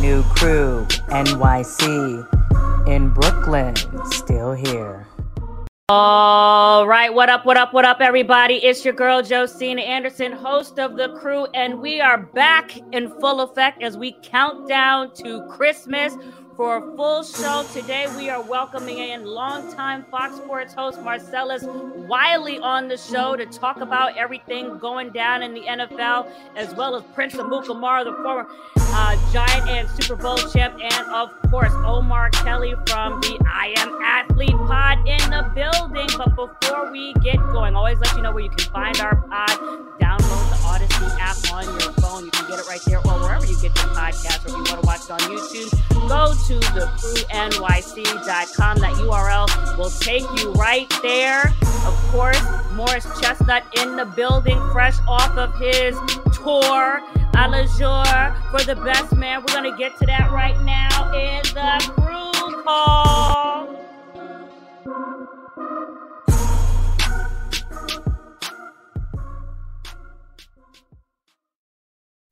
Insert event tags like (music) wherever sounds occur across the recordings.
New crew, NYC, in Brooklyn, still here. All right, what up, what up, what up, everybody? It's your girl Josina Anderson, host of the crew, and we are back in full effect as we count down to Christmas. For a full show today, we are welcoming in longtime Fox Sports host Marcellus Wiley on the show to talk about everything going down in the NFL, as well as Prince Amukamara, the former uh, Giant and Super Bowl champ, and of course Omar Kelly from the I Am Athlete Pod in the building. But before we get going, always let you know where you can find our pod. Download the Odyssey app on your phone. You can get it right there, or wherever you get your podcast. Or if you want to watch it on YouTube, go to thecrewnyc.com. That URL will take you right there. Of course, Morris Chestnut in the building, fresh off of his tour a la jour for the best man. We're going to get to that right now in the crew call.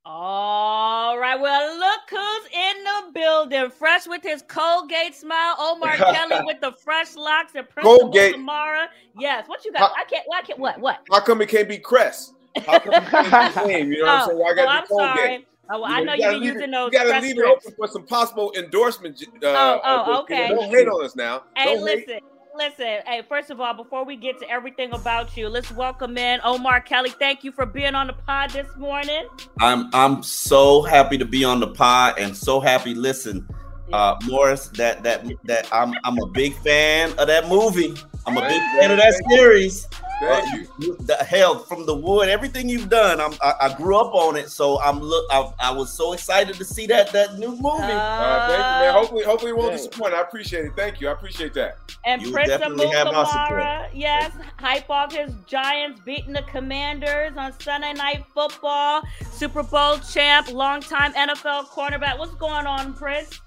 All right, well, look who's in the building. Fresh with his Colgate smile. Omar (laughs) Kelly with the fresh locks and Principal Colgate. Samara. Yes, what you got? I can't, I can't, what, what? How come it can't be Crest? How come it can't be? (laughs) You know what I'm saying? Why I oh, got I'm to Colgate? sorry. Oh, well, I know you you've gotta been leave using it, those. You gotta leave it open for some possible endorsement. Uh, Oh, oh, okay. Don't hate on us now. Hey, Don't hate. Listen, listen. Hey, first of all, before we get to everything about you, let's welcome in Omar Kelly. Thank you for being on the pod this morning. I'm I'm so happy to be on the pod and so happy. Listen, uh, Morris, that that that I'm I'm a big fan of that movie. I'm a big fan of that series. Thank Uh, you. you- the hell from the wood, everything you've done. I'm I, I grew up on it, so I'm look. I, I was so excited to see that that new movie. Uh, thank you, man. Hopefully, hopefully it won't Thanks. disappoint. I appreciate it. Thank you. I appreciate that. And You Prince definitely have my support. Yes, hype off his Giants beating the Commanders on Sunday Night Football. Super Bowl champ, longtime NFL cornerback. What's going on, Prince?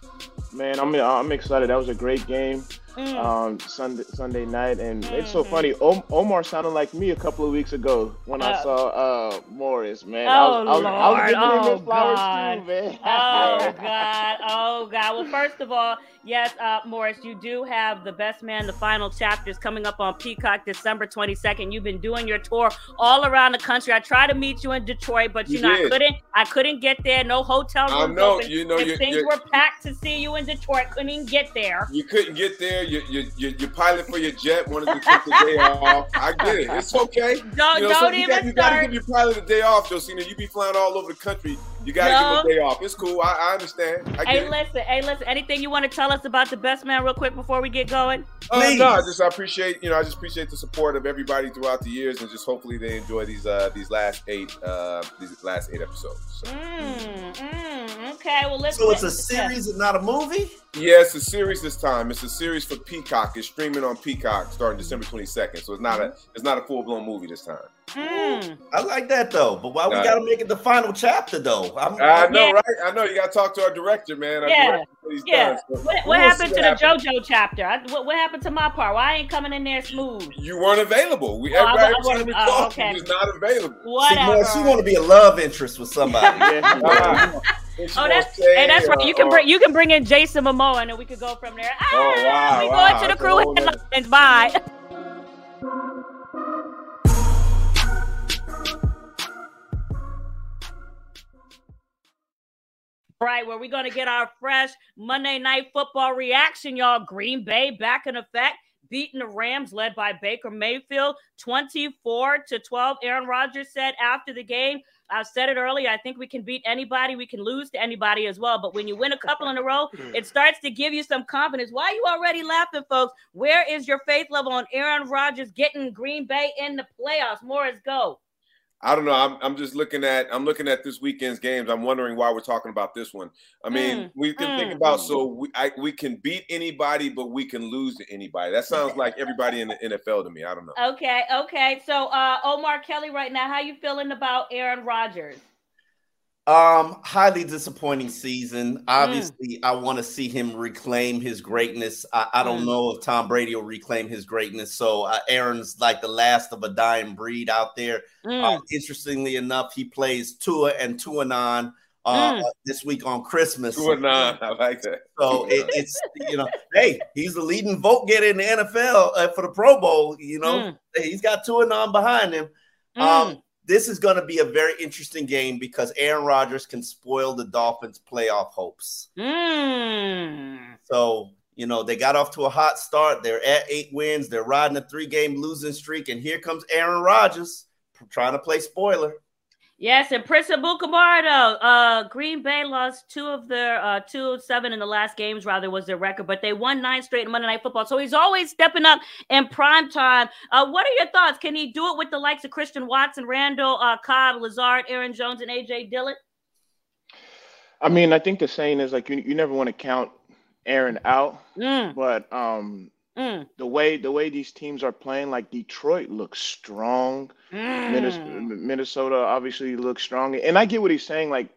Man, I'm I'm excited. That was a great game. Mm. Um, Sunday Sunday night, and it's so Mhm. funny. O- Omar sounded like me a couple of weeks ago when I Uh. saw uh Morris. Man, Oh, I was, I was, I giving him Oh, his flowers God. too, man. Oh God! Oh God! Well, first of all, yes, uh, Morris, you do have the Best Man, the final chapters coming up on Peacock December twenty second. You've been doing your tour all around the country. I tried to meet you in Detroit, but you, You know I couldn't. I couldn't get there. No hotel I rooms know, open. you know, things were packed to see you in Detroit. Couldn't even get there. You couldn't get there. You, you, you, your pilot for your jet wanted to take the day off. I get it. It's okay. Don't You know, don't so you even got, you got to give your pilot a day off, Josina. You be flying all over the country. You got to No. give him a day off. It's cool. I, I understand. I Hey, it. listen, hey, listen. Anything you want to tell us about the Best Man, real quick, before we get going? Uh, Please. no, I just I appreciate you know I just appreciate the support of everybody throughout the years, and just hopefully they enjoy these uh these last eight uh these last eight episodes. So, Mm, mm, okay. Well, let's. So it's a series and not a movie. yeah, it's a series this time. It's a series for Peacock. It's streaming on Peacock starting December twenty second. So it's not a it's not a full blown movie this time. Mm. I like that though, but why we Nah. gotta make it the final chapter though? I'm, I know, Yeah. right? I know. You got to talk to our director, man. Our Yeah. director, what Yeah. done. So What, what happened see to the what happens. JoJo chapter? I, what, what happened to my part? Why I ain't coming in there smooth? You weren't available. We Oh, everybody I was trying to wasn't- oh, okay. You was not available. See, Whatever. Morris, you want to be a love interest with somebody. (laughs) Yeah. Oh, that's say, hey, that's right. You can uh, bring you can bring in Jason Momoa and then we could go from there. Ah, Oh, wow, we wow, going to the that's a crew whole nother- headlines. Bye. Right, where we're going to get our fresh Monday night football reaction, y'all. Green Bay back in effect, beating the Rams led by Baker Mayfield 24 to 12. Aaron Rodgers said after the game, I said it earlier. I think we can beat anybody. We can lose to anybody as well. But when you win a couple in a row, (laughs) it starts to give you some confidence. Why are you already laughing, folks? Where is your faith level on Aaron Rodgers getting Green Bay in the playoffs? Morris, go. I don't know. I'm, I'm just looking at I'm looking at this weekend's games. I'm wondering why we're talking about this one. I mean, Mm, we can think mm. about so we I, we can beat anybody, but we can lose to anybody. That sounds like everybody in the NFL to me. I don't know. Okay, okay. So uh Omar Kelly right now, how you feeling about Aaron Rodgers? Um, highly disappointing season. Obviously, I want to see him reclaim his greatness. I, I don't Mm. know if Tom Brady will reclaim his greatness. So uh, Aaron's like the last of a dying breed out there. Mm, Uh, interestingly enough, he plays Tua and Tuanon uh, Mm. this week on Christmas. Two and. I like that. So it, it's you know, hey, he's the leading vote getter in the NFL uh, for the Pro Bowl. You know, Mm. he's got Tuanon behind him. mm. Um, this is going to be a very interesting game because Aaron Rodgers can spoil the Dolphins' playoff hopes. Mm. So, you know, they got off to a hot start. They're at eight wins. They're riding a three game losing streak. And here comes Aaron Rodgers trying to play spoiler. Yes, and Prince Amukamara, uh, Green Bay lost two of their uh, two of seven in the last games, rather was their record, but they won nine straight in Monday Night Football. So he's always stepping up in prime time. Uh, what are your thoughts? Can he do it with the likes of Christian Watson, Randall, uh, Cobb, Lazard, Aaron Jones, and AJ Dillon? I mean, I think the saying is like you, you never want to count Aaron out, Mm, but um, mm, the way the way these teams are playing, like Detroit looks strong. Mm. Minnesota obviously looks strong, and I get what he's saying. Like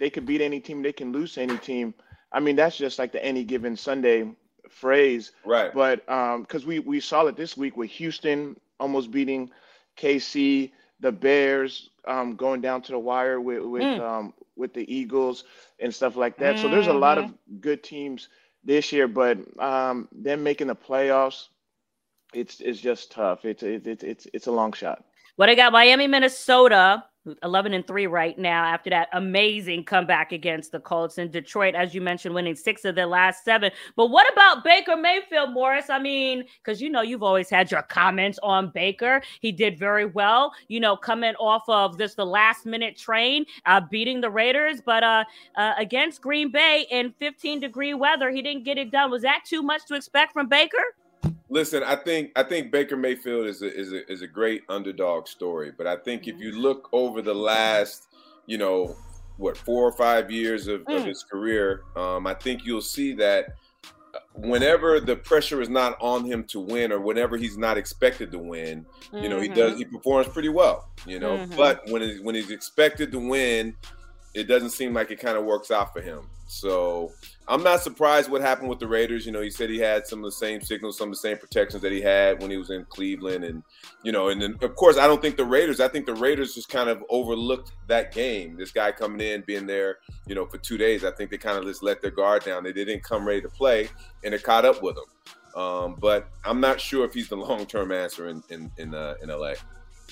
they could beat any team, they can lose any team. I mean, that's just like the any given Sunday phrase. Right. But um, because we we saw it this week with Houston almost beating KC, the Bears um, going down to the wire with with Mm. um, with the Eagles and stuff like that. So there's a lot of good teams this year, but um, them making the playoffs, it's it's just tough. It's it's it's it's, a long shot. What I got Miami, Minnesota, 11 and 3 right now after that amazing comeback against the Colts. in Detroit, as you mentioned, winning six of their last seven. But what about Baker Mayfield, Morris? I mean, because you know, you've always had your comments on Baker. He did very well, you know, coming off of this the last minute train, uh, beating the Raiders. But uh, uh, against Green Bay in 15 degree weather, he didn't get it done. Was that too much to expect from Baker? Listen, I think I think Baker Mayfield is a, is a, is a great underdog story, but I think if you look over the last, you know, what four or five years of, of Mm. his career, um, I think you'll see that uh, whenever the pressure is not on him to win, or whenever he's not expected to win, you know, he does he performs pretty well, you know. Mhm. But when it, when he's expected to win, it doesn't seem like it kind of works out for him. So I'm not surprised what happened with the Raiders. You know, he said he had some of the same signals, some of the same protections that he had when he was in Cleveland, and you know, and then of course I don't think the Raiders. I think the Raiders just kind of overlooked that game. This guy coming in, being there, you know, for two days. I think they kind of just let their guard down. They didn't come ready to play, and it caught up with them. Um, but I'm not sure if he's the (laughs) long term answer in in in, uh, in LA.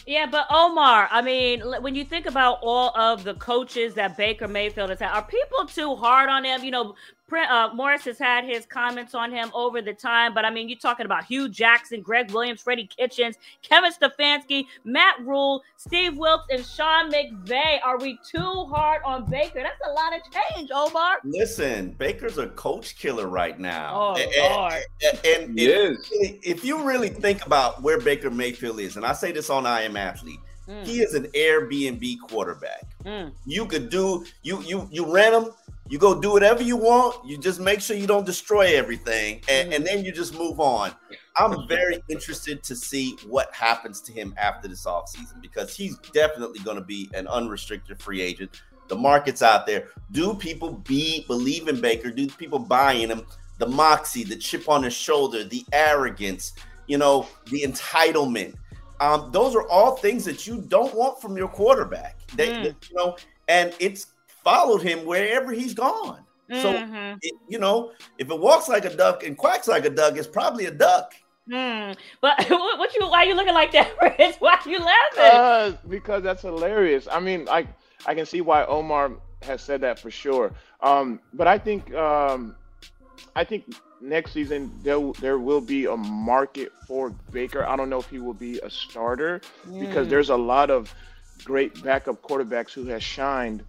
Yeah, but Omar, I mean, when you think about all of the coaches that Baker Mayfield has had, are people too hard on him? You know, uh, Morris has had his comments on him over the time, but I mean, you're talking about Hue Jackson, Gregg Williams, Freddie Kitchens, Kevin Stefanski, Matt Rhule, Steve Wilks, and Sean McVay. Are we too hard on Baker? That's a lot of change, Omar. Listen, Baker's a coach killer right now. Oh, And- Lord. and- and He if, is. if you really think about where Baker Mayfield is, and I say this on I Am Athlete, Mm, he is an Airbnb quarterback. mm, You could do you you you rent him. You go do whatever you want. You just make sure you don't destroy everything, and, and then you just move on. I'm very interested to see what happens to him after this offseason because he's definitely going to be an unrestricted free agent. The market's out there. Do people be believe in Baker? Do people buy in him? The moxie, the chip on his shoulder, the arrogance, you know, the entitlement. Um, those are all things that you don't want from your quarterback. They, Mm. they- you know, and it's followed him wherever he's gone. So, mhm, it, you know, if it walks like a duck and quacks like a duck, it's probably a duck. mm. But (laughs) what, what you? Why are you looking like that, (laughs) Rich? Why you laughing? Uh, because that's hilarious. I mean, I I can see why Omar has said that for sure. Um, but I think um, I think next season there there will be a market for Baker. I don't know if he will be a starter because Mm. there's a lot of great backup quarterbacks who has shined,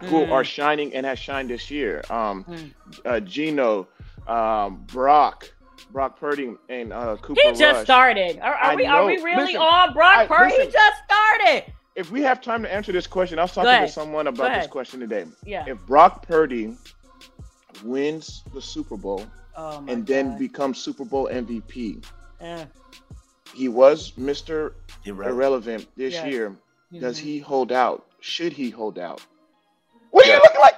who Mm. are shining and has shined this year. Um, Mm. uh, Geno, um, Brock, Brock Purdy, and uh, Cooper He just Rush. started. Are, are I we? Are we really Listen, on Brock I- Purdy? He just started. If we have time to answer this question, I was Go talking to someone about this question today. Yeah. If Brock Purdy wins the Super Bowl Oh my and then becomes Super Bowl MVP, Eh. he was Mr. Irrelevant. Irrelevant this Yes. year. Does Mhm. he hold out? Should he hold out? What do you Yeah. look like?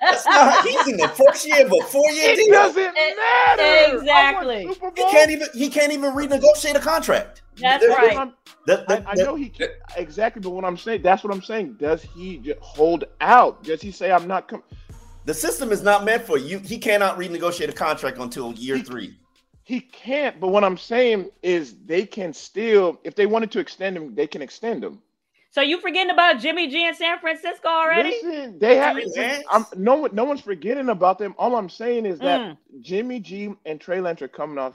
That's not, he's in the first year of a four-year It deal. doesn't matter. I want exactly. He can't even he can't even renegotiate a contract. That's There- right. I'm- The- I, I the- know he can exactly, but what I'm saying, that's what I'm saying. Does he hold out? Does he say, "I'm not"? Com-? The system is not meant for you. He cannot renegotiate a contract until year He- three. He can't. But what I'm saying is, they can still, if they wanted to extend him, they can extend him. So you forgetting about Jimmy G in San Francisco already? Listen, they have. Trey Lance? I'm, no one, no one's forgetting about them. All I'm saying is that Mm. Jimmy G and Trey Lance are coming off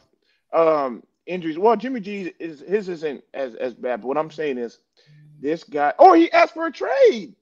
um, injuries. Well, Jimmy G is his isn't as as bad. But what I'm saying is, this guy. Oh, he asked for a trade.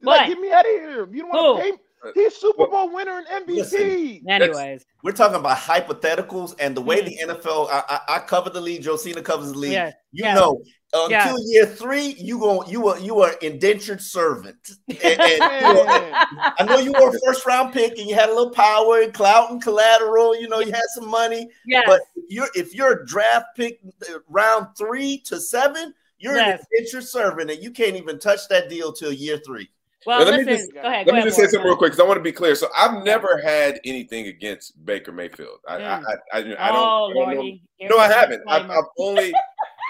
What? Like, get me out of here. You don't want to Who? pay. me. He's Super Bowl winner and MVP. Listen, Anyways, We're talking about hypotheticals and the way Mm. the NFL. I, I, I cover the league. Josina covers the league. Yes, You yes. know, until Yes. year three, you go. You are you are indentured servant. And, and you (laughs) are- I know you were a first round pick and you had a little power and clout and collateral. You know, you had some money. yes. But if you're if you're a draft pick uh, round three to seven, you're Yes. an indentured servant and you can't even touch that deal till year three. well, Now, let me just- go ahead. Let go me ahead, just say Morgan. something real quick because I want to be clear. So I've never had anything against Baker Mayfield. I, Mm. I, I, I, I don't. oh I don't know- lordy. No, I haven't. I've. I've only.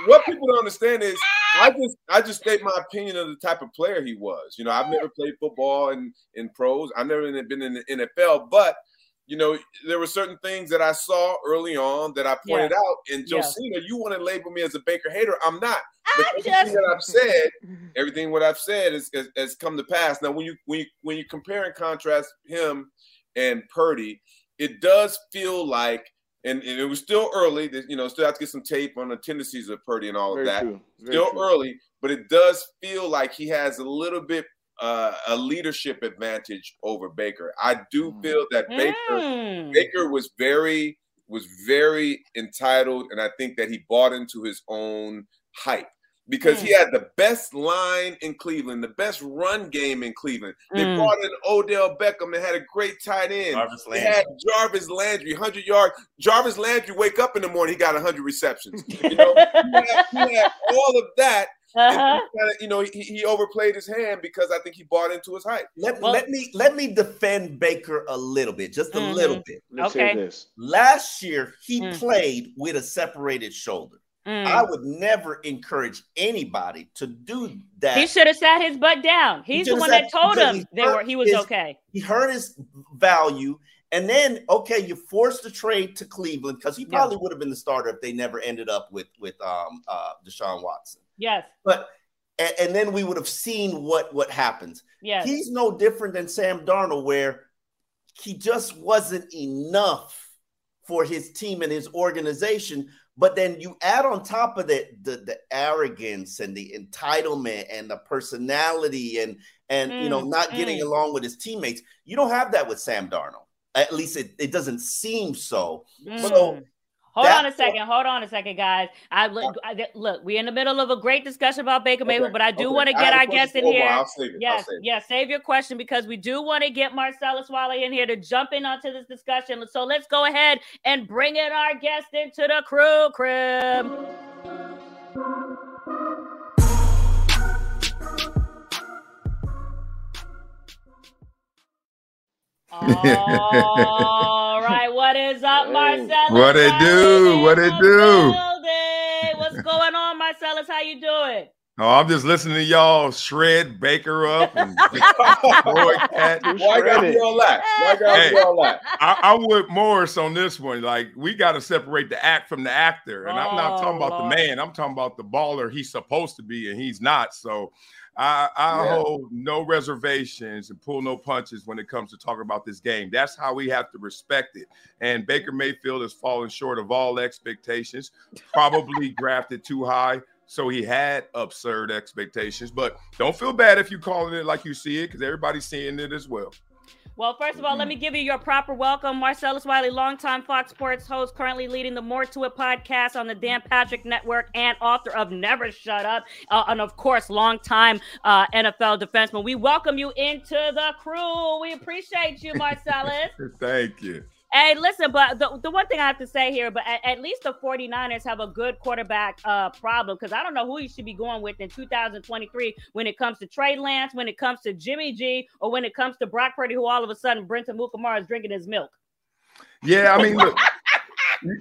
What people don't understand is I just I just state my opinion of the type of player he was. You know, I've never played football in in pros. I've never been in the NFL, but you know, there were certain things that I saw early on that I pointed out. And Yeah. Josina, you want to label me as a Baker hater? I'm not. But everything just that I've said, (laughs) everything what I've said is, has, has come to pass. Now, when you when you when you compare and contrast him and Purdy, it does feel like, and, and it was still early. You know, still have to get some tape on the tendencies of Purdy and all Very of that. true. Still true. early, but it does feel like he has a little bit uh, a leadership advantage over Baker. I do Mm. feel that Baker Mm. Baker was very was very entitled, and I think that he bought into his own hype because he had the best line in Cleveland, the best run game in Cleveland. They Mm. brought in Odell Beckham. They had a great tight end. Jarvis They had Jarvis Landry, 100 yards. Jarvis Landry wake up in the morning, he got 100 receptions. You know, he (laughs) had, he had all of that. Uh-huh. kinda, you know, he, he overplayed his hand because I think he bought into his hype. Let, Well- let me let me defend Baker a little bit, just a Mhm. little bit. Let's Okay. say this. Last year, he Mm. played with a separated shoulder. Mm. I would never encourage anybody to do that. He should have sat his butt down. He's the one sat- that told him they were he was his- okay. he hurt his value. And then, okay, you forced the trade to Cleveland because he Yeah. probably would have been the starter if they never ended up with with um, uh, Deshaun Watson. Yes. But and, and then we would have seen what what happens. Yes. He's no different than Sam Darnold, where he just wasn't enough for his team and his organization. But then you add on top of that the, the arrogance and the entitlement and the personality and and you know Mm, not getting mm. along with his teammates. You don't have that with Sam Darnold. At least it, it doesn't seem so. So Mm. Hold on a second. Hold on a second, guys. I look. Oh. I, look, we're in the middle of a great discussion about Baker Mayfield, Okay, but I do okay. want to get our guest in for a while. here. I'll save it. Yes, save it. yes. Save your question because we do want to get Marcellus Wiley in here to jump in onto this discussion. So let's go ahead and bring in our guest into the crew crib. (laughs) Right, what is up, Hey. Marcellus? What it do? What in it do? building. What's going on, Marcellus? How you doing? Oh, I'm just listening to y'all shred Baker up and (laughs) boy cat. Why gotta be all that? Why gotta be Hey. all that? I, I would Morris on this one. Like we got to separate the act from the actor, and I'm not talking Oh, about Lord. the man. I'm talking about the baller he's supposed to be, and he's not. So I, I Yeah. hold no reservations and pull no punches when it comes to talking about this game. That's how we have to respect it. And Baker Mayfield has fallen short of all expectations, probably (laughs) drafted too high. So he had absurd expectations. But don't feel bad if you're calling it like you see it, because everybody's seeing it as well. Well, first of all, let me give you your proper welcome. Marcellus Wiley, longtime Fox Sports host, currently leading the More to It podcast on the Dan Patrick Network and author of Never Shut Up. Uh, and of course, longtime uh, NFL defenseman. We welcome you into the crew. We appreciate you, Marcellus. (laughs) Thank you. Hey, listen, but the, the one thing I have to say here, but at, at least the 49ers have a good quarterback uh, problem because I don't know who you should be going with in 2023 when it comes to Trey Lance, when it comes to Jimmy G, or when it comes to Brock Purdy, who all of a sudden Prince Amukamara is drinking his milk. Yeah, I mean, look,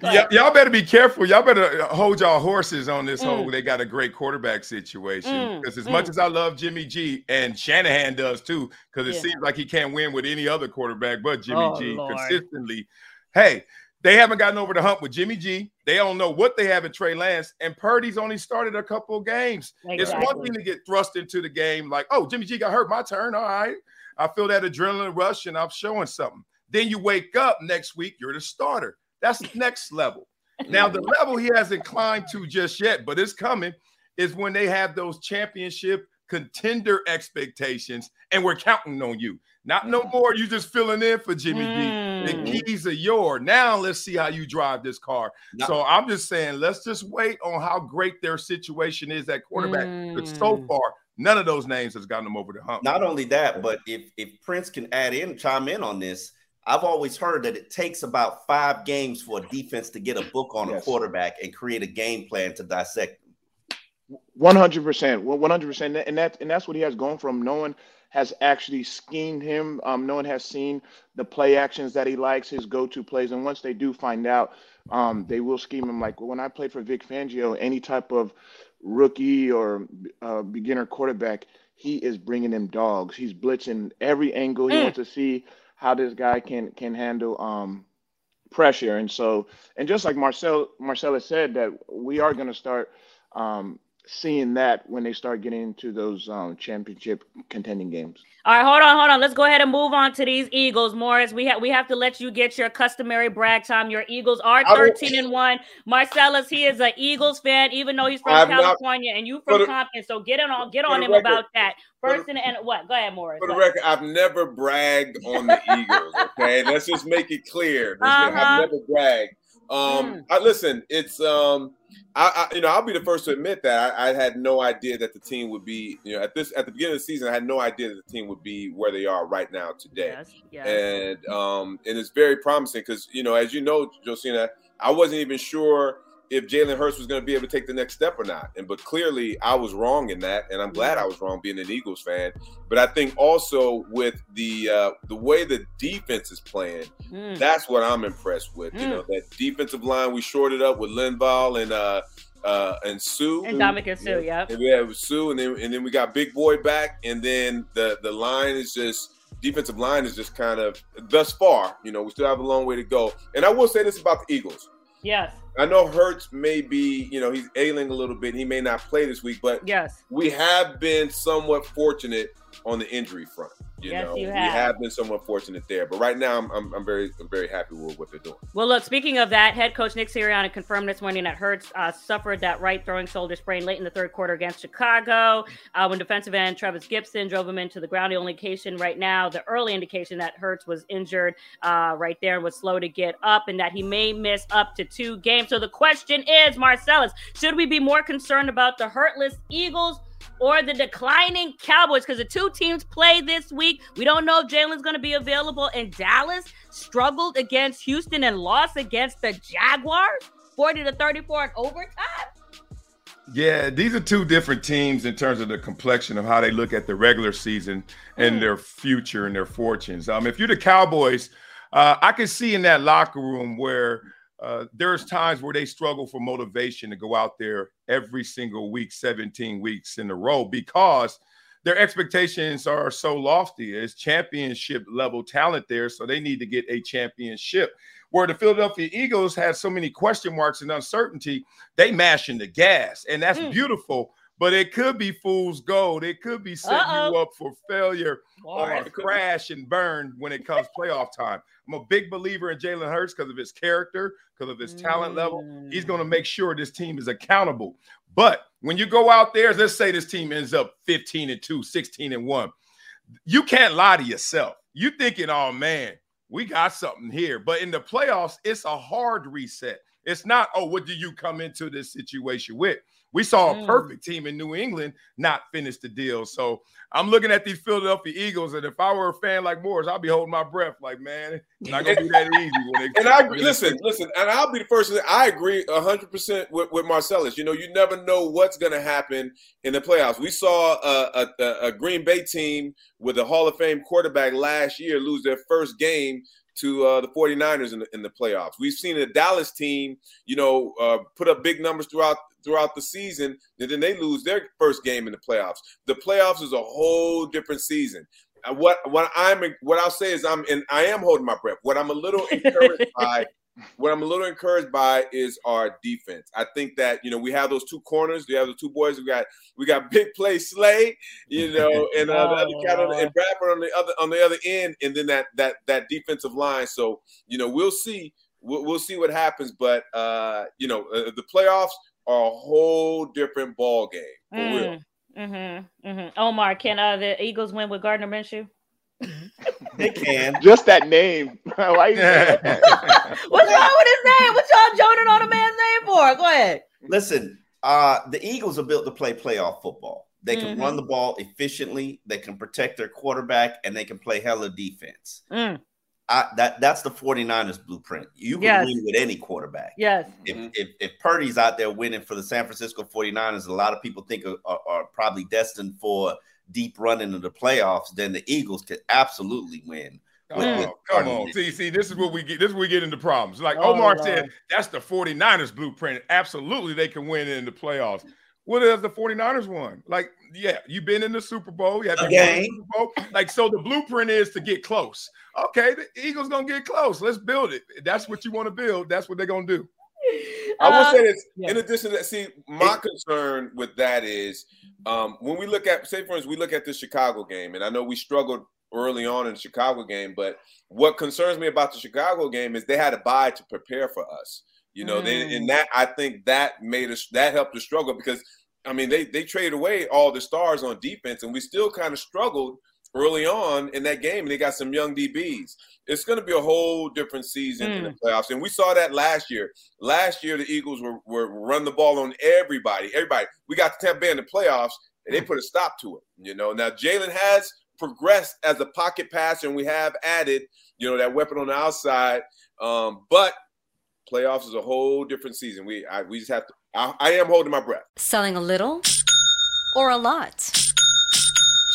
y- y'all better be careful. Y'all better hold y'all horses on this whole. They got a great quarterback situation. Mm, Because as mm. much as I love Jimmy G and Shanahan does too, because it Yeah. seems like he can't win with any other quarterback but Jimmy Oh, G Lord. consistently. Hey, they haven't gotten over the hump with Jimmy G. They don't know what they have in Trey Lance, and Purdy's only started a couple of games. It's one thing to get thrust into the game, like, oh, Jimmy G got hurt, my turn. All right. I feel that adrenaline rush and I'm showing something. Then you wake up next week, you're the starter. That's the next level. Now, the level he hasn't climbed to just yet, but it's coming, is when they have those championship contender expectations, and we're counting on you. Not no more. You just filling in for Jimmy Mm. D. The keys are yours. Now let's see how you drive this car. Now- so I'm just saying, let's just wait on how great their situation is at quarterback. But so Mm. far, none of those names has gotten them over the hump. Not only that, but if if Prince can add in, chime in on this. I've always heard that it takes about five games for a defense to get a book on a quarterback and create a game plan to dissect. them. One hundred percent, one hundred percent, and that and that's what he has going from. No one has actually schemed him. Um, no one has seen the play actions that he likes, his go-to plays, and once they do find out, um, they will scheme him. Like when I played for Vic Fangio, any type of rookie or uh, beginner quarterback, he is bringing them dogs. He's blitzing every angle. He Mm. wants to see how this guy can can handle um, pressure, and so and just like Marcel Marcella said, that we are going to start um, seeing that when they start getting into those um, championship contending games. All right, hold on, hold on. Let's go ahead and move on to these Eagles, Morris. We have we have to let you get your customary brag time. Your Eagles are 13 and 1. Marcellus, he is an Eagles fan, even though he's from I'm not- California and you from the- Compton. So get on get on him record- about that. the- First and, and what? Go ahead, Morris. For the record, I've never bragged on the Eagles. Okay, let's just make it clear. Uh-huh. I've never bragged. Um, Mm. I listen. It's um, I, I you know I'll be the first to admit that I, I had no idea that the team would be you know at this at the beginning of the season I had no idea that the team would be where they are right now today. Yes, yes. and um, and it's very promising because you know, as you know, Josina, I wasn't even sure if Jalen Hurts was going to be able to take the next step or not. And but clearly, I was wrong in that, and I'm glad I was wrong being an Eagles fan. But I think also with the uh, the way the defense is playing, Mm. that's what I'm impressed with. You Mm. know, that defensive line we shorted up with Linval and uh, uh, and Suh. And Ndamukong Suh, yep. And we have Suh, and then and then we got Big Boy back, and then the the line is just defensive line is just kind of thus far. You know, we still have a long way to go. And I will say this about the Eagles. Yes, I know Hurts may be, you know, he's ailing a little bit. He may not play this week, but yes. we have been somewhat fortunate on the injury front. You Yes, know, you we have. have been somewhat fortunate there. But right now, I'm, I'm, I'm very, I'm very happy with what they're doing. Well, look, speaking of that, head coach Nick Sirianni confirmed this morning that Hurts uh, suffered that right throwing shoulder sprain late in the third quarter against Chicago uh, when defensive end Trevis Gipson drove him into the ground. The only indication right now, the early indication that Hurts was injured uh, right there and was slow to get up and that he may miss up to two games. So the question is, Marcellus, should we be more concerned about the hurtless Eagles? Or the declining Cowboys because the two teams play this week. We don't know if Jalen's going to be available And Dallas struggled against Houston and lost against the Jaguars, 40 to 34 in overtime. Yeah, these are two different teams in terms of the complexion of how they look at the regular season and Mm. their future and their fortunes. Um, if you're the Cowboys, uh, I can see in that locker room where uh, there's times where they struggle for motivation to go out there every single week, 17 weeks in a row, because their expectations are so lofty. It's championship level talent there, so they need to get a championship. Where the Philadelphia Eagles had so many question marks and uncertainty, they mashing the gas, and that's Mm. beautiful. But it could be fool's gold. It could be setting Uh-oh. you up for failure All or crash and burn when it comes playoff time. I'm a big believer in Jalen Hurts because of his character, because of his talent level. He's going to mm. make sure this team is accountable. But when you go out there, let's say this team ends up 15 and 2, 16 and 1. You can't lie to yourself. You thinking, oh man, we got something here. But in the playoffs, it's a hard reset. It's not, oh, what do you come into this situation with? We saw a Mm. perfect team in New England not finish the deal. So I'm looking at these Philadelphia Eagles, and if I were a fan like Morris, I'd be holding my breath, like, man, it's not gonna be that (laughs) easy. When it And I agree. Listen, listen, and I'll be the first to say I agree hundred percent with, with Marcellus. You know, you never know what's going to happen in the playoffs. We saw a, a, a Green Bay team with a Hall of Fame quarterback last year lose their first game to uh, the 49ers in the, in the playoffs. We've seen a Dallas team, you know, uh, put up big numbers throughout throughout the season, and then they lose their first game in the playoffs. The playoffs is a whole different season. What what I'm what I'll say is I'm and I am holding my breath. What I'm a little (laughs) encouraged by, what I'm a little encouraged by is our defense. I think that you know we have those two corners. We have the two boys. We got we got big play Slay, you (laughs) know, and uh, the other cat on, and Bradberry on the other on the other end, and then that that that defensive line. So you know we'll see we'll, we'll see what happens. But uh, you know uh, the playoffs are a whole different ball game for real. Mm-hmm, mm-hmm. Omar, can uh, the Eagles win with Gardner Minshew? They can. Just that name. (laughs) Why you that? (laughs) What's wrong with his name? What y'all joning on a man's name for? Go ahead. Listen, uh, the Eagles are built to play playoff football. They can Mhm. run the ball efficiently. They can protect their quarterback, and they can play hella defense. Mm, I, that that's the 49ers blueprint. You can Yes. win with any quarterback. yes. If, Mm-hmm. if if Purdy's out there winning for the San Francisco 49ers, a lot of people think are, are, are probably destined for deep run into the playoffs, then the Eagles could absolutely win. Oh, with- with come Gardner on. Minshew. See, see, this is what we get. This is where we get into problems. Like Oh, Omar Lord. said, that's the 49ers blueprint. Absolutely, they can win in the playoffs. What has the 49ers won? Like, yeah, you've been in the Super Bowl. You have A been in the game. Super Bowl. Like, so the blueprint is to get close. Okay, the Eagles gonna get close. Let's build it. That's what you want to build. That's what they're gonna do. I will Uh, say this. yeah. In addition to that, see, my concern with that is um, when we look at, say, for instance, we look at the Chicago game, and I know we struggled early on in the Chicago game, but what concerns me about the Chicago game is they had a bye to prepare for us. You know, they Mm. and that I think that made us that helped us struggle because I mean they they traded away all the stars on defense, and we still kind of struggled early on in that game, and they got some young DBs. It's going to be a whole different season in the playoffs, and we saw that last year. Last year, the Eagles were were run the ball on everybody. Everybody. We got the Tampa Bay in the playoffs, and they put a stop to it. You know, now Jalen has progressed as a pocket passer, and we have added, you know, that weapon on the outside. Um, but playoffs is a whole different season. We I, we just have to. I, I am holding my breath. Selling a little or a lot?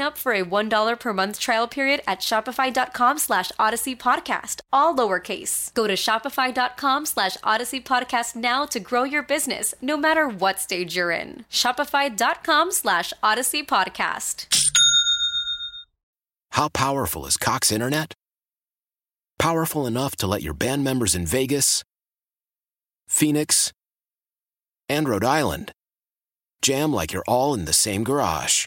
up for a $1 per month trial period at shopify.com slash odyssey podcast, all lowercase. Go to shopify.com slash odyssey podcast now to grow your business, no matter what stage you're in. Shopify.com slash odyssey podcast. How powerful is Cox Internet? Powerful enough to let your band members in Vegas, Phoenix, and Rhode Island jam like you're all in the same garage.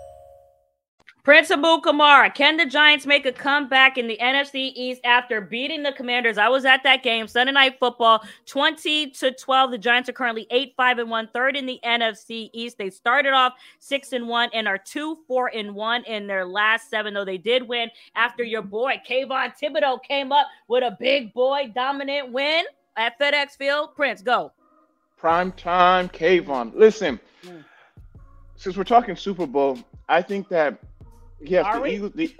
Prince Amukamara, can the Giants make a comeback in the NFC East after beating the Commanders? I was at that game, Sunday Night Football, 20 to 12. The Giants are currently 8 5 and 1, third in the NFC East. They started off 6 and 1 and are 2 4 and 1 in their last seven, though they did win after your boy Kayvon Thibodeaux, came up with a big boy dominant win at FedEx Field. Prince, go. Prime time, Kayvon. Listen, mm. since we're talking Super Bowl, I think that Yes, are the we? Eagles. The,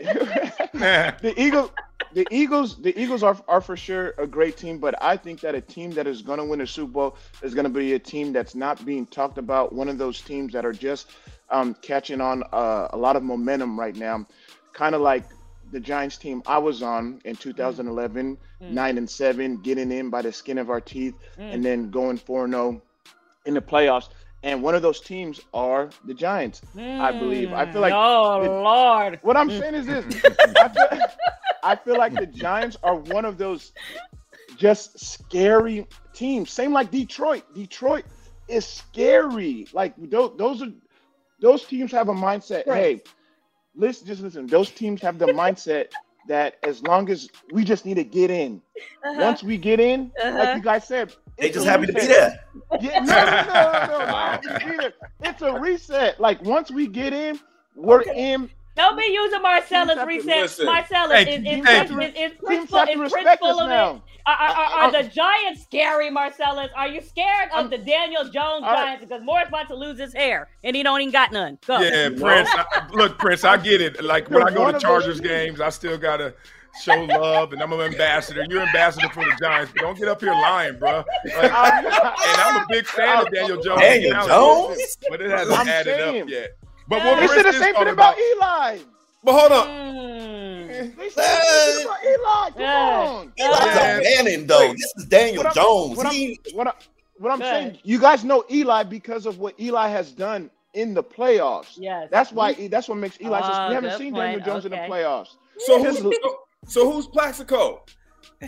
(laughs) the Eagles. The Eagles. The Eagles are are for sure a great team, but I think that a team that is going to win a Super Bowl is going to be a team that's not being talked about. One of those teams that are just um, catching on uh, a lot of momentum right now, kind of like the Giants team I was on in 2011, mm. nine and seven, getting in by the skin of our teeth, mm. and then going four and zero in the playoffs. And one of those teams are the Giants, mm, I believe. I feel like. Oh, the, Lord. What I'm saying is this (laughs) I, feel, I feel like the Giants are one of those just scary teams. Same like Detroit. Detroit is scary. Like those, those are those teams have a mindset. Right. Hey, listen, just listen. Those teams have the mindset that as long as we just need to get in. Uh-huh. Once we get in, uh-huh. like you guys said, they just happy to be there. Yeah, no, no, no, no. It's a reset. Like once we get in, we're okay. in. Don't be using Marcellus reset. Marcellus hey, is, is, hey, is, is, is Prince full, is Prince full of it? Are, are, are, are uh, the uh, Giants scary, Marcellus? Are you scared of the Daniel Jones Giants? Because Moore's about to lose his hair and he don't even got none. Go. Yeah, (laughs) Prince. I, look, Prince, I get it. Like when I go to Chargers games, I still gotta show love, and I'm an ambassador. You're ambassador for the Giants, but don't get up here lying, bro. Like, and I'm a big fan of Daniel Jones. Daniel Jones, but it hasn't I'm added saying. up yet. But what they said the same thing about Eli. But hold on. Mm. They said uh, about Eli. Come yeah. on. Eli's yeah. a Bannon, though. This is Daniel what Jones. What, he... I'm, what, I, what I'm saying, you guys know Eli because of what Eli has done in the playoffs. Yes. That's why. That's what makes Eli. Uh, we haven't seen point. Daniel Jones okay. in the playoffs. So who's, so who's Plaxico? (laughs)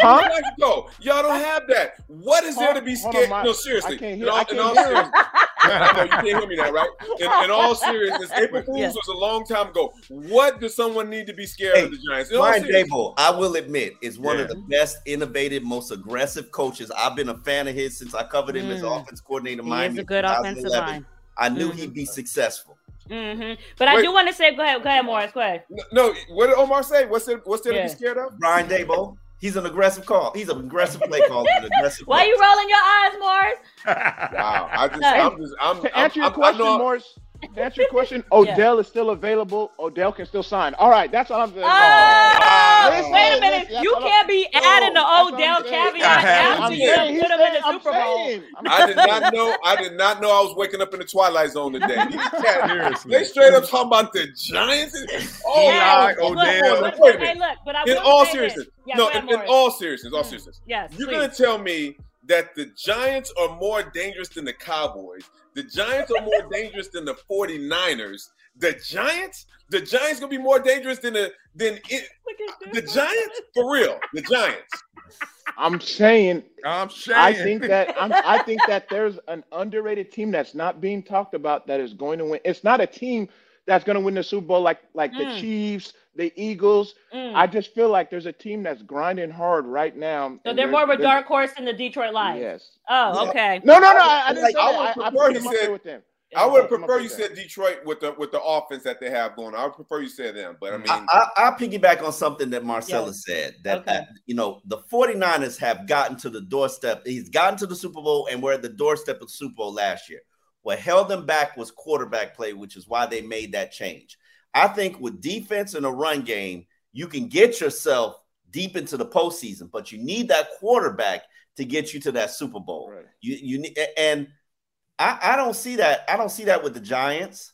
Huh? Plaxico. Y'all don't have that. What is there to be scared? no, seriously. I can't hear, in all, I can't in all hear (laughs) no, you can't hear me now, right? In, in all seriousness, (laughs) April Fools yes. was a long time ago. What does someone need to be scared hey, of the Giants? Brian Daboll, I will admit, is one yeah. of the best, innovative, most aggressive coaches. I've been a fan of his since I covered him mm. as offense coordinator. He Miami is a good offensive line. I knew mm-hmm. he'd be successful. Mm-hmm. But Wait. I do want to say, go ahead, go ahead, Morris. Go ahead. No, what did Omar say? What's there? What's there yeah. to be scared of? Brian Daboll. He's an aggressive call. He's an aggressive play caller. aggressive Why are you rolling your eyes, Morris? (laughs) wow, I just, I'm just, I'm, to answer I'm, your question, Morris. To answer your question, (laughs) Odell yeah. is still available. Odell can still sign. All right, that's all I'm saying. Oh, listen, wait a minute. Listen, you can't be adding the Odell caveat after you put him in the I'm Super Bowl. I did not know. I did not know I was waking up in the twilight zone today. (laughs) they straight up talking about the Giants. Oh, Eli, Odell. Look, wait a minute. Hey, look, but I in all seriousness, yeah, no, in, in, all seriousness, all mm. seriousness. Yes, you're gonna tell me that the Giants are more dangerous than the Cowboys. The Giants are more dangerous than the 49ers. The Giants, the Giants gonna be more dangerous than the than it, the Giants for real. The Giants. I'm saying. I'm saying. I think that I'm, I think that there's an underrated team that's not being talked about that is going to win. It's not a team that's going to win the Super Bowl like like mm. the Chiefs, the Eagles. Mm. I just feel like there's a team that's grinding hard right now. So they're more of a dark horse than the Detroit Lions. Yes. Oh, yeah. okay. No, no, no. I, I didn't like, say I that. Would I, prefer I you said, with them. I would prefer you said Detroit with the with the offense that they have going. I would prefer you said them, but I mean, I, I, will piggyback on something that Marcella said that, okay. that you know the 49ers have gotten to the doorstep. He's gotten to the Super Bowl and we're at the doorstep of the Super Bowl last year. What held them back was quarterback play, which is why they made that change. I think with defense and a run game, you can get yourself deep into the postseason, but you need that quarterback to get you to that Super Bowl. Right. You you need and I, I don't see that. I don't see that with the Giants.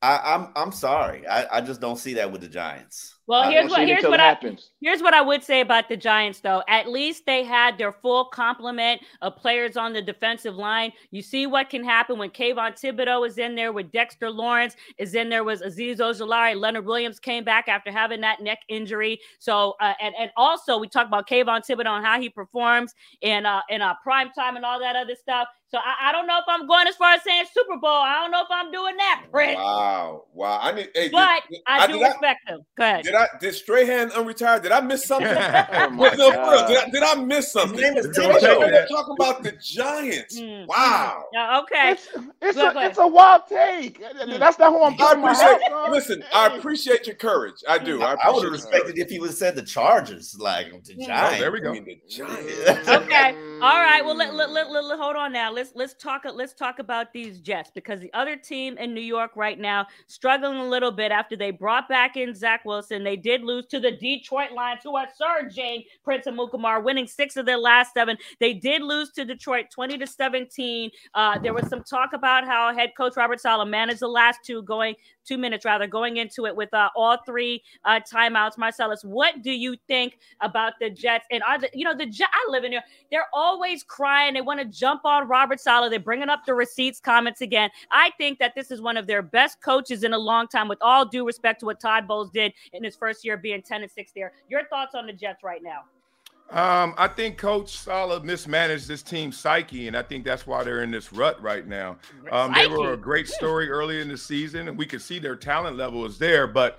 I, I'm I'm sorry. I, I just don't see that with the Giants. Well, here's what here's what I happens. here's what I would say about the Giants, though. At least they had their full complement of players on the defensive line. You see what can happen when Kayvon Thibodeaux is in there, with Dexter Lawrence is in there, was Azeez Ojulari, Leonard Williams came back after having that neck injury. So, uh, and and also we talk about Kayvon Thibodeaux and how he performs in uh in uh, prime time and all that other stuff. So I, I don't know if I'm going as far as saying Super Bowl. I don't know if I'm doing that, Prince. Wow, wow. I need. Hey, But did- I do did respect him. Go ahead. Did I did Strahan unretire? Did I miss something? (laughs) Oh, oh my no, real, God. did, I, did I miss something? name is We're talking about the Giants. Mm. Wow. Yeah, okay. It's, it's, a, it's a wild take. Mm. That's not who I'm I putting my appreciate. house on. Listen, I appreciate your courage. I do. Mm. I, I, would have respected if he would have said the Chargers, like the Giants. Oh, there we go. I mean, the Giants. Okay. All right. Well, let, let, let, let- let- hold on now. Let's let's let's talk let's talk about these Jets because the other team in New York right now struggling a little bit after they brought back in Zach Wilson. They did lose to the Detroit Lions, who are surging. Prince Amukamara winning six of their last seven. They did lose to Detroit, twenty to seventeen. Uh, there was some talk about how head coach Robert Saleh managed the last two, going two minutes rather, going into it with uh, all three uh, timeouts. Marcellus, what do you think about the Jets? And are the you know the Jet? I live in here. They're always crying. They want to jump on Robert Saleh. They're bringing up the receipts comments again. I think that this is one of their best coaches in a long time. With all due respect to what Todd Bowles did in his first year being ten and six there. Your thoughts on the Jets right now? Um, I think Coach Saleh mismanaged this team's psyche, and I think that's why they're in this rut right now. Um, they were a great story early in the season, and we could see their talent level is there. But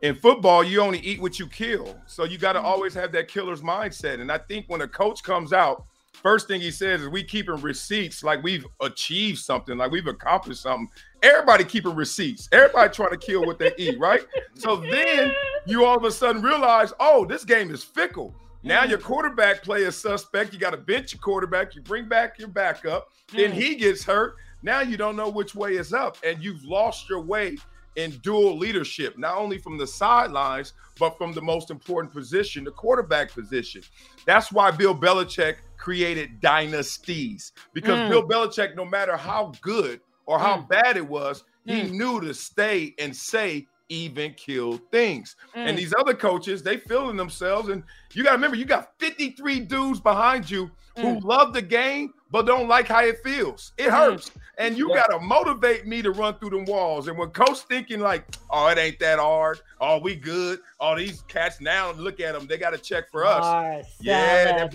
in football, you only eat what you kill, so you got to always have that killer's mindset. And I think when a coach comes out, first thing he says is, "We keeping receipts like we've achieved something, like we've accomplished something." Everybody keeping receipts. Everybody trying to kill what they eat, right? So (laughs) then you all of a sudden realize, oh, this game is fickle. Now mm-hmm. your quarterback play is suspect. You got to bench your quarterback. You bring back your backup. Then mm. he gets hurt. Now you don't know which way is up, and you've lost your way in dual leadership, not only from the sidelines, but from the most important position, the quarterback position. That's why Bill Belichick created dynasties because Mm. Bill Belichick, no matter how good or how Mm. bad it was, he Mm. knew to stay and say even kill things. Mm. And these other coaches, they feeling themselves. And you got to remember, you got 53 dudes behind you who Mm. love the game, but don't like how it feels. It hurts. And you got to motivate me to run through them walls. And when coach thinking like, oh, it ain't that hard. Oh, we good. Oh, these cats now, look at them. They got to check for us. Marcellus, Yeah, Marcellus.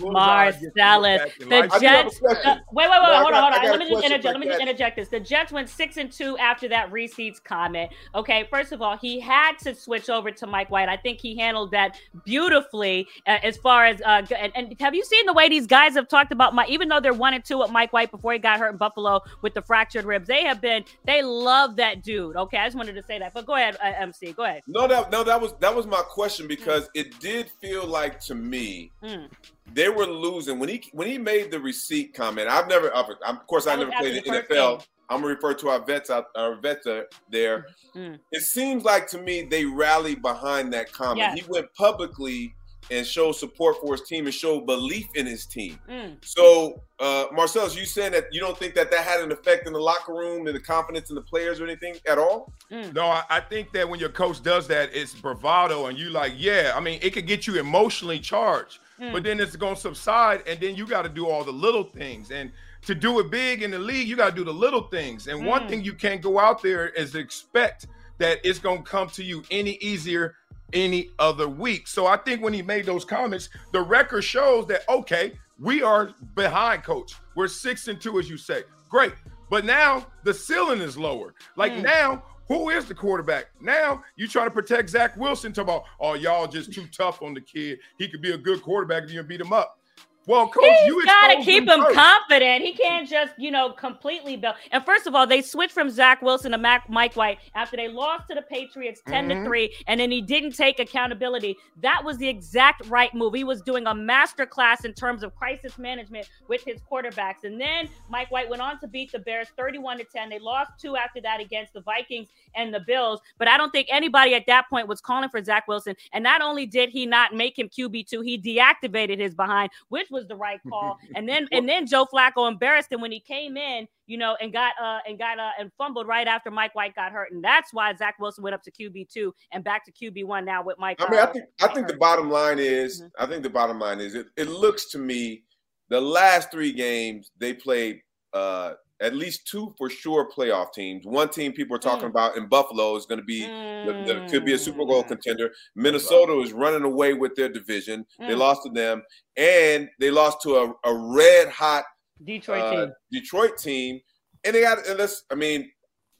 The life. I do have a Jets. uh, wait, wait, wait, No, hold on, hold on. Let me just interject. Let me just interject this. The Jets went six and two after that receipts comment. Okay, first of all, he had to switch over to Mike White. I think he handled that beautifully uh, as far as uh, and, and have you seen the way these guys have talked about Mike? Even though they're one and two with Mike White before he got hurt in Buffalo with the fractured ribs, they have been. They love that dude. Okay, I just wanted to say that. But go ahead, uh, MC. Go ahead. No, that no, that was that was my question because it did feel like to me Mm. they were losing when he when he made the receipt comment. I've never, of of course, I That never played in the NFL. game. I'm gonna refer to our vets out, our vets there. Mm. It seems like to me they rallied behind that comment. Yes. He went publicly and show support for his team and show belief in his team. Mm. So, uh, Marcellus, you saying that you don't think that that had an effect in the locker room and the confidence in the players or anything at all? No, I, I think that when your coach does that, it's bravado, and you like, yeah. I mean, it could get you emotionally charged, Mm. but then it's gonna subside, and then you got to do all the little things. And to do it big in the league, you got to do the little things. And one Mm. thing you can't go out there is expect that it's gonna come to you any easier any other week. So I think when he made those comments, the record shows that okay, we are behind coach. We're six and two, as you say. Great. But now the ceiling is lower. Like Mm. now, who is the quarterback? Now you trying to protect Zach Wilson, talk about, oh, y'all just too tough on the kid. He could be a good quarterback if you beat him up. Well, coach, He's you got to keep him first. confident. He can't just, you know, completely build. And first of all, they switched from Zach Wilson to Mac, Mike White after they lost to the Patriots 10 Mhm. to 3, and then he didn't take accountability. That was the exact right move. He was doing a master class in terms of crisis management with his quarterbacks. And then Mike White went on to beat the Bears 31 to 10. They lost two after that against the Vikings and the Bills. But I don't think anybody at that point was calling for Zach Wilson. And not only did he not make him QB2, he deactivated his behind, which was the right (laughs) call. and then and then Joe Flacco embarrassed him when he came in, you know, and got uh and got uh and fumbled right after Mike White got hurt. And that's why Zach Wilson went up to QB2 and back to QB1 now with Mike. I mean, I uh, think I think the bottom line is Mm-hmm. I think the bottom line is it, it looks to me the last three games they played uh at least two for sure playoff teams. One team people are talking Mm. about in Buffalo is going to be the, the- could be a Super Bowl contender. Minnesota is running away with their division. They Mm. lost to them, and they lost to a, a red hot Detroit uh, team. Detroit team, and they got. Let's, I mean,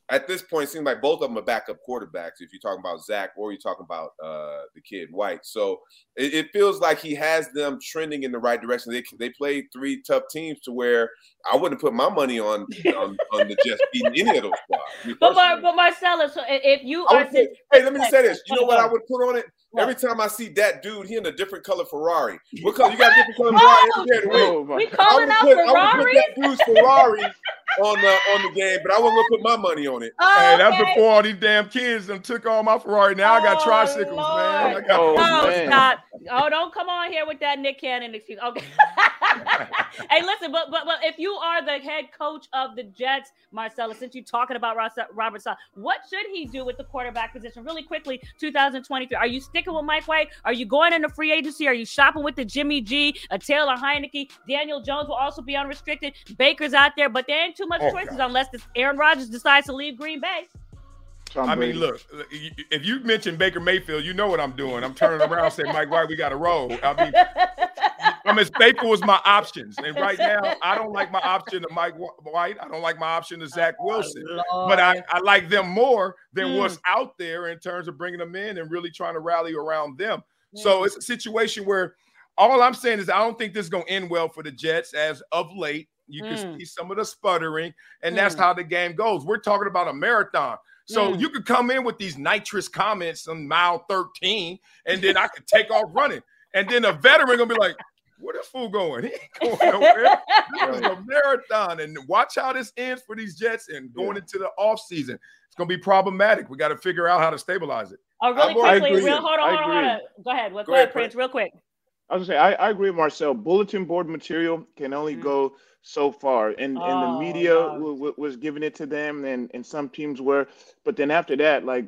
at this point, it seems like both of them are backup quarterbacks. If you're talking about Zach or you're talking about uh, the kid White, so it, it feels like he has them trending in the right direction. They they played three tough teams to where I wouldn't put my money on on, on the Jets beating any of those squads. But Mar- personally. but Marcella, so if you are put, hey, let me say this. You know what I would put on it? What? Every time I see that dude, he in a different color Ferrari. What color? You got a different color (laughs) Ferrari every day of the week. Oh, my we calling out put, I would put that dude's Ferrari on the on the game, but I wasn't gonna put my money on it. Oh, Hey, that's okay. before all these damn kids them took all my Ferrari. Now I got Oh, tricycles, man. I got Oh, Oh, man. stop. Oh, don't come on here with that Nick Cannon excuse. Okay. (laughs) hey, listen, but, but but if you are the head coach of the Jets, Marcella, since you're talking about Ross, Robert Saleh, what should he do with the quarterback position? Really quickly, 2023. Are you sticking with Mike White? Are you going into free agency? Are you shopping with the Jimmy G, a Taylor Heinicke? Daniel Jones will also be unrestricted. Baker's out there, but there ain't too much Oh, choices God. unless this Aaron Rodgers decides to leave Green Bay. Tom I mean, look, if you mention Baker Mayfield, you know what I'm doing. I'm turning around, saying, Mike White, we got to roll. I mean, I'm as faithful as my options. And right now, I don't like my option of Mike White. I don't like my option of Zach Wilson. But I, I like them more than Mm. what's out there in terms of bringing them in and really trying to rally around them. So Mm. it's a situation where all I'm saying is I don't think this is going to end well for the Jets as of late. You can Mm. see some of the sputtering, and that's Mm. how the game goes. We're talking about a marathon. So Mm. you could come in with these nitrous comments on mile 13, and then I could take off running. And then a veteran gonna be like, where this fool going? (laughs) He ain't going nowhere. This is a marathon. And watch how this ends for these Jets and going into the offseason. It's gonna be problematic. We got to figure out how to stabilize it. Oh, really I'm- I quickly, agree. real hold on, I hold on, hold on. Go ahead. Well, Go go, ahead, ahead, Prince, real quick. I was gonna say I, I agree with Marcel. Bulletin board material can only Mm. go so far, and and Oh, the media no. w- w- was giving it to them, and and some teams were, but then after that, like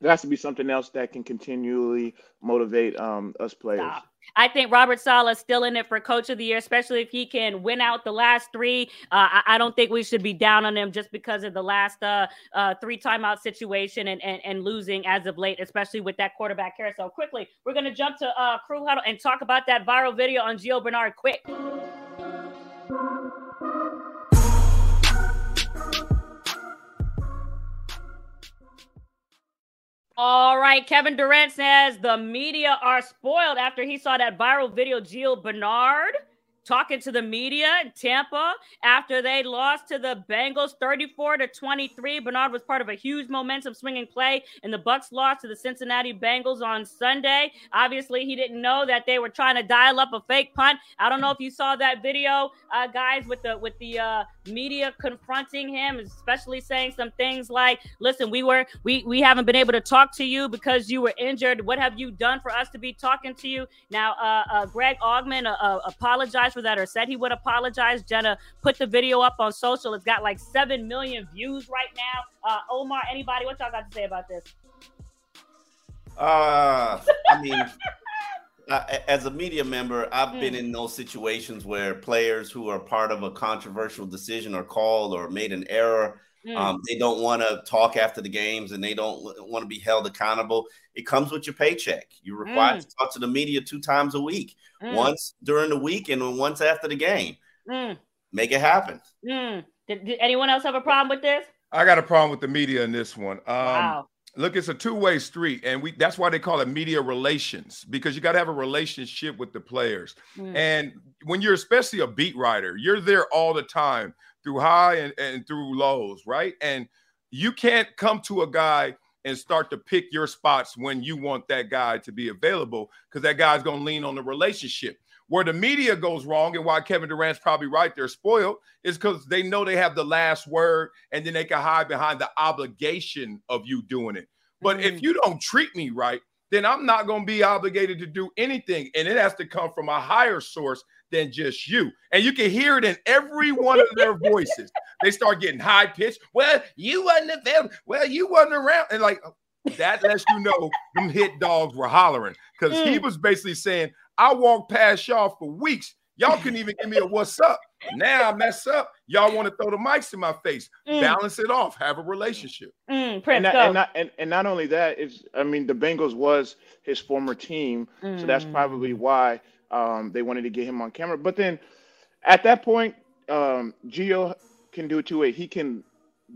there has to be something else that can continually motivate um us players. Stop. I think Robert Saleh is still in it for Coach of the Year, especially if he can win out the last three. Uh, I, I don't think we should be down on him just because of the last uh, uh, three timeout situation and, and and losing as of late, especially with that quarterback carousel. Quickly, we're going to jump to uh, Crew Huddle and talk about that viral video on Gio Bernard. Quick. All right, Kevin Durant says the media are spoiled after he saw that viral video. Gio Bernard talking to the media in Tampa after they lost to the Bengals 34 to 23. Bernard was part of a huge momentum swinging play, and the Bucs lost to the Cincinnati Bengals on Sunday. Obviously, he didn't know that they were trying to dial up a fake punt. I don't know if you saw that video, uh, guys, with the with the uh, media confronting him, especially saying some things like, "Listen, we were we we haven't been able to talk to you because you were injured. What have you done for us to be talking to you?" Now, uh, uh, Greg Auman uh, uh, apologized for that or said he would apologize. Jenna put the video up on social. It's got like seven million views right now. Uh, Omar, anybody, what y'all got to say about this? Uh, I mean, (laughs) uh, as a media member, I've been Mm. in those situations where players who are part of a controversial decision or called or made an error, Mm. um, they don't want to talk after the games and they don't want to be held accountable. It comes with your paycheck. You're required Mm. to talk to the media two times a week, Mm. once during the week and once after the game. Mm, Make it happen. mm. Did, did anyone else have a problem with this? I got a problem with the media in this one. Um, wow. Look, it's a two-way street, and we that's why they call it media relations because you got to have a relationship with the players. Mm. And when you're especially a beat writer, you're there all the time through high and, and through lows, right? And you can't come to a guy and start to pick your spots when you want that guy to be available because that guy's going to lean on the relationship. Where the media goes wrong and why Kevin Durant's probably right, they're spoiled, is because they know they have the last word and then they can hide behind the obligation of you doing it. But if mm-hmm. you don't treat me right, then I'm not going to be obligated to do anything. And it has to come from a higher source than just you. And you can hear it in every one of their voices. They start getting high pitched. Well, you wasn't available. Well, you wasn't around. And like that lets you know them hit dogs were hollering because he Mm. was basically saying, I walked past y'all for weeks. Y'all couldn't even give me a what's up. Now I mess up. Y'all want to throw the mics in my face. Mm. Balance it off. Have a relationship. Mm, and, not, and, not, and, and not only that is I mean the Bengals was his former team, so that's Mm. probably why um, they wanted to get him on camera. But then at that point, um, Gio can do it two way. He can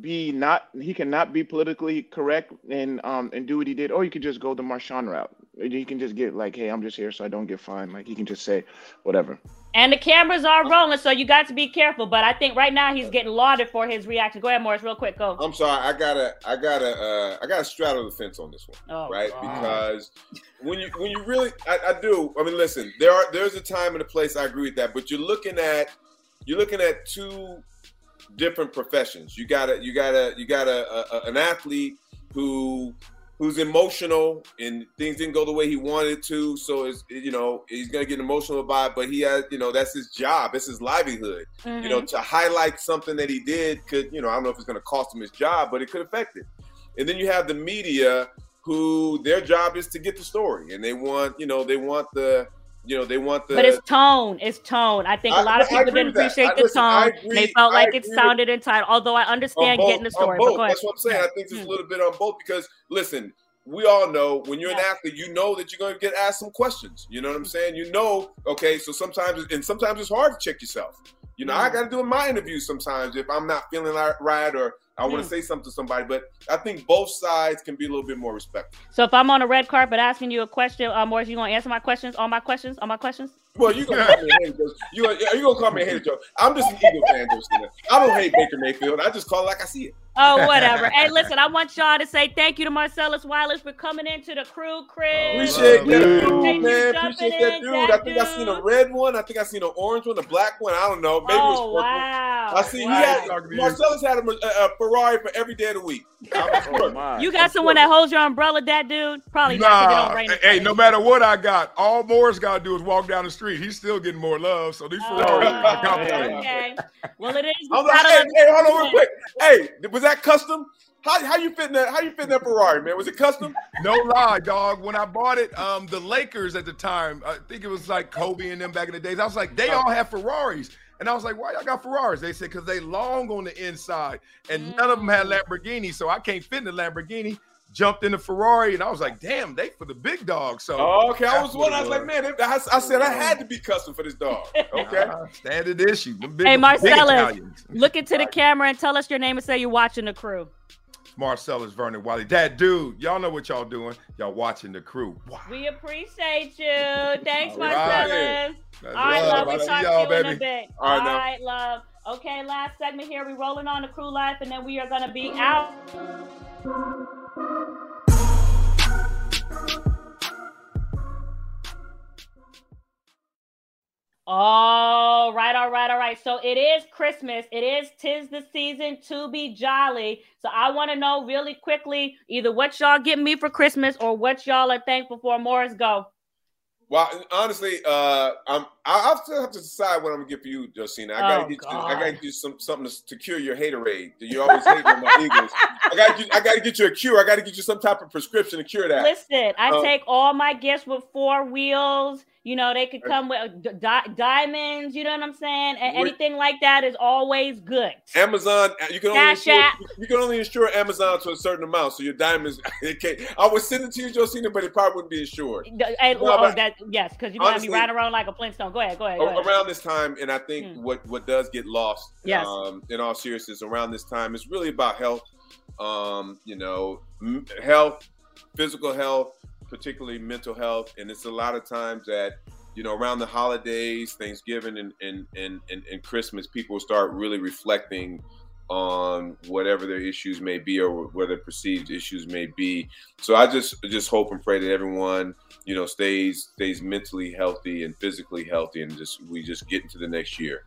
be not he cannot be politically correct and um and do what he did, or you could just go the Marshawn route. He can just get like, hey, I'm just here so I don't get fined. Like he can just say whatever. And the cameras are rolling, so you got to be careful. But I think right now he's getting lauded for his reaction. Go ahead, Morris, real quick. Go. I'm sorry, I gotta, I gotta, uh, I gotta straddle the fence on this one, Oh, right? God. Because when you, when you really, I, I do. I mean, listen, there are, there's a time and a place. I agree with that, but you're looking at, you're looking at two different professions. You got a, you got a, you got a, a an athlete who who's emotional and things didn't go the way he wanted to. So it's you know he's gonna get emotional about it, but he has you know that's his job, it's his livelihood. You know Mhm. to highlight something that he did could you know I don't know if it's gonna cost him his job, but it could affect it. And then you have the media who their job is to get the story and they want you know they want the you know they want the But it's tone. It's tone. I think a lot of people didn't appreciate I- the listen, tone. they felt like it agree with- sounded entitled. Although I understand both, getting the story. both. That's what I'm saying. I think Hmm. there's a little bit on both because listen, we all know when you're an athlete, you know that you're going to get asked some questions. You know what I'm saying? You know, okay, so sometimes and sometimes it's hard to check yourself. You know, I Hmm. got to do in my interviews sometimes if I'm not feeling right or I want Hmm. to say something to somebody. But I think both sides can be a little bit more respectful. So if I'm on a red carpet asking you a question, uh, Morris, you gonna answer my questions? All my questions? All my questions? Well, you gonna call me a hater, Joe. You are you gonna call me a hater, Joe? I'm just an Eagle fan, Joe. I don't hate Baker Mayfield. I just call it like I see it. Oh, (laughs) whatever. hey, listen, I want y'all to say thank you to Marcellus Wallace for coming into the crew crib. Appreciate that Thank dude, you man. jumping Appreciate that dude. that I think I seen a red one. I think I seen an orange one, a black one. I don't know. Maybe it was Oh, purple. wow. I see Wow. he had Marcellus had a, a, a Ferrari for every day of the week. (laughs) Oh, you got someone that holds your umbrella, that dude? Probably not. 'cause it Nah, don't rain hey, no matter what I got, all Moore's got to do is walk down the street. He's still getting more love. So these oh, Ferraris are (laughs) complicated. Okay. Well, it is. I'm like, hey, hey, hold on real quick. Hey, was that custom? How, how you fitting that? How you fitting that Ferrari, man? Was it custom? No lie, dog. When I bought it, um, the Lakers at the time, I think it was like Kobe and them back in the days. I was like, they all have Ferraris. And I was like, why y'all got Ferraris? They said, because they long on the inside. And none of them had Lamborghini. So I can't fit in the Lamborghini. Jumped in the Ferrari. And I was like, damn, they for the big dog. So Oh, okay. I was what wondering. I was like, man, I, I said I had to be custom for this dog. (laughs) Okay. Uh, standard issue. Big, Hey, big Marcellus, look into the camera and tell us your name and say you're watching the crew. Marcellus Vernon Wiley. That dude, y'all know what y'all doing. Y'all watching the crew. Wow. We appreciate you. Thanks, All right. Marcellus. That's All right, love. love. I We love talk y'all, to you in a bit. All right, All now. right, love. Okay, last segment here. We rolling on the crew life, and then we are gonna be out. All right, all right, all right. So it is Christmas. It is tis the season to be jolly. So I want to know really quickly either what y'all get me for Christmas or what y'all are thankful for. Morris, go. Well, honestly, uh, I'm. I- I'll still have to decide what I'm gonna get for you, Josina. I gotta Oh, get you. I gotta get you some something to, to cure your haterade. You always hate on my Eagles. I gotta. Get, I gotta get you a cure. I gotta get you some type of prescription to cure that. Listen, I Um, take all my gifts with four wheels. You know, they could come with di- di- diamonds. You know what I'm saying? And anything like that is always good. Amazon, you can only Cash insure, App. you can only insure Amazon to a certain amount, so your diamonds. (laughs) It I would send it to you, Josina, but it probably wouldn't be insured. And, No, oh, that yes, because you're gonna be riding around like a Flintstone. Go ahead. Go ahead. Go ahead. around this time, and I think what what does get lost, Yes. um, in all seriousness, around this time is really about health. Um, you know, m- health, physical health, particularly mental health, and it's a lot of times that you know around the holidays, Thanksgiving, and and and and, and Christmas, people start really reflecting on whatever their issues may be or whether perceived issues may be. So I just just hope and pray that everyone, you know, stays stays mentally healthy and physically healthy and just we just get into the next year.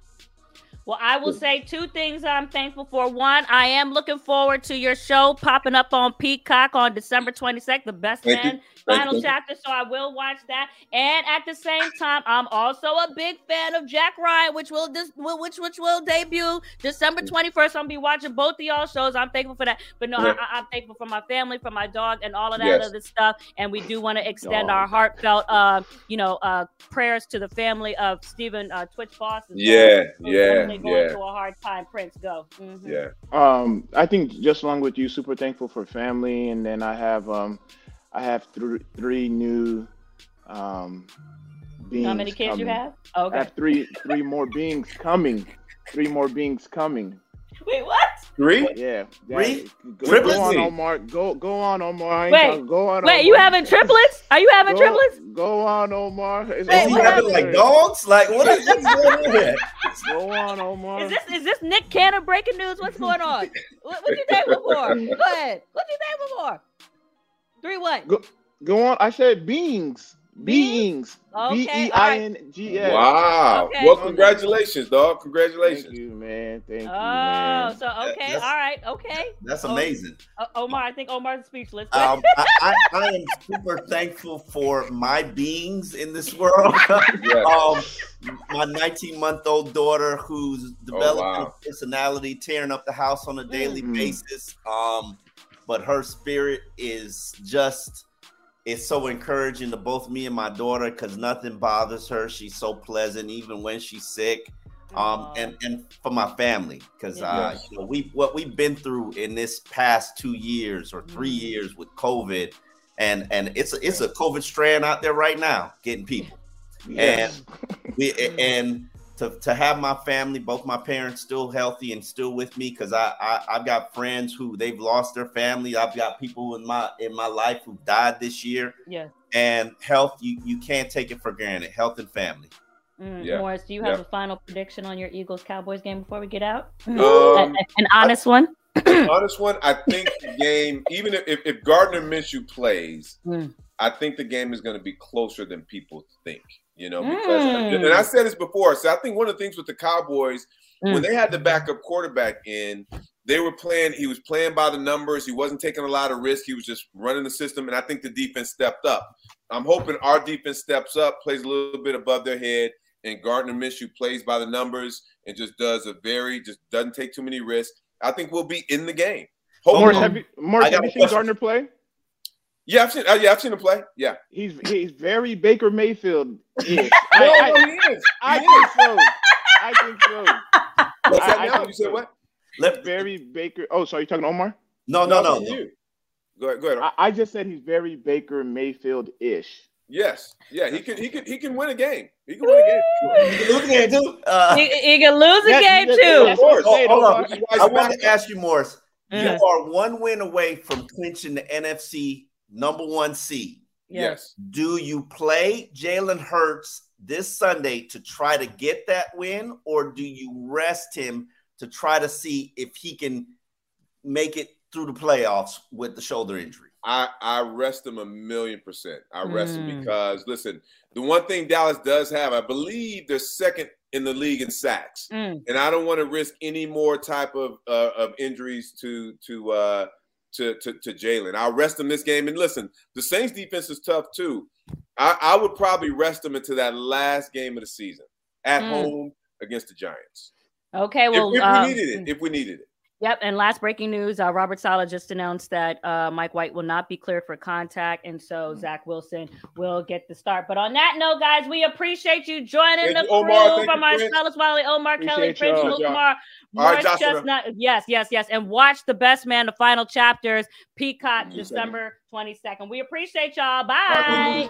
Well, I will say two things I'm thankful for. One, I am looking forward to your show popping up on Peacock on December 22nd, the best Thank man Thank final chapter. So I will watch that. And at the same time, I'm also a big fan of Jack Ryan, which will dis- which which will debut December 21st. I'm gonna be watching both of y'all shows. I'm thankful for that. But no, Yeah. I, I'm thankful for my family, for my dog, and all of that Yes. other stuff. And we do want to extend Dog. our heartfelt, uh, you know, uh, prayers to the family of Stephen uh, Twitch Boss. as. Yeah, yeah, going yeah. through a hard time. Prince, go. Mhm. Yeah. Um, I think just along with you, super thankful for family, and then I have um, I have three three new um beings. How many kids you coming. have? Okay. I have three three more beings coming. Three more beings coming. Wait, what? Three? Yeah. Three? Go, Triplets? go on, Omar. Go go on, Omar. Wait, go on. Wait, you having triplets? Are you having Go- triplets? Go on, Omar. It's Wait, you what having like dogs? Like what is what's going on here? Go on, Omar. Is this is this Nick Cannon breaking news? What's going on? what, what you thankful for? Go ahead. What you thankful for? Three what? Go, go on. I said beings. Beings. Okay, B E all I right. N G S. Wow. Okay. Well, congratulations, dog. Congratulations. Thank you, man. Thank you, Oh, man. so okay, all right, okay. That's Oh, amazing. Omar, I think Omar's speechless. Um, I, I, I am super thankful for my beings in this world. (laughs) um, my 19 month old daughter, who's developing wow. a personality, tearing up the house on a daily Mm. basis. Um, but her spirit is just it's so encouraging to both me and my daughter because nothing bothers her. She's so pleasant, even when she's sick. Um, and and for my family because uh, Yes. you know we what we've been through in this past two years or three years with COVID, and and it's a, it's a COVID strand out there right now getting people, Yes. and we and to, to have my family, both my parents still healthy and still with me because I, I I've got friends who they've lost their family. I've got people in my in my life who died this year, yeah. and health you you can't take it for granted. Health and family. Mm, Yeah. Morris, do you have Yeah. a final prediction on your Eagles Cowboys game before we get out? Um, (laughs) an, an honest one. honest one, I think the (laughs) game, even if, if Gardner Minshew plays, Mm. I think the game is going to be closer than people think. You know, because Mm. and I said this before. So I think one of the things with the Cowboys Mm. when they had the backup quarterback in, they were playing. He was playing by the numbers. He wasn't taking a lot of risk. He was just running the system, and I think the defense stepped up. I'm hoping our defense steps up, plays a little bit above their head, and Gardner Minshew plays by the numbers and just does a very just doesn't take too many risks. I think we'll be in the game. Morris, have you, Morris, have you seen. Gardner play? Yeah, I've seen. Uh, yeah, I've seen him play. Yeah. He's he's very Baker Mayfield. ish. No, (laughs) I, no, he is. I He think is. so. I think so. What's that I- I now? think You said so. what? Let, Very Baker. Oh, sorry, you talking to Omar? no, no, I'm no. Go ahead. Go ahead. I, I just said he's very Baker Mayfield ish. yes. Yeah. He can. He can. He can win a game. He can win a game. You can lose again, too. Uh, he, he can lose a Yeah, game yeah, too. that's what I'm Oh, hold on. Which is why I want to ask you, Morris. Mm. You are one win away from clinching the NFC number one seed. Yes. Do you play Jalen Hurts this Sunday to try to get that win, or do you rest him to try to see if he can make it through the playoffs with the shoulder injury? I, I rest him a million percent. I rest him Mm. because listen, the one thing Dallas does have, I believe they're second in the league in sacks, Mm. and I don't want to risk any more type of uh, of injuries to to uh, to to, to Jalen. I'll rest him this game. And listen, the Saints defense is tough too. I, I would probably rest him into that last game of the season at Mm. home against the Giants. Okay, well, if, if um, we needed it, if we needed it. Yep. And last breaking news: uh, Robert Saleh just announced that uh, Mike White will not be cleared for contact, and so Zach Wilson will get the start. But on that note, guys, we appreciate you joining Thank the you, Omar. crew from. Marcellus Wiley, Omar Kelly, Prince y'all. Luke All Kumar, right, Morris Joshua. Chestnut. Yes, yes, yes. And watch the best man, the final chapters, Peacock. December twenty second. We appreciate y'all. Bye.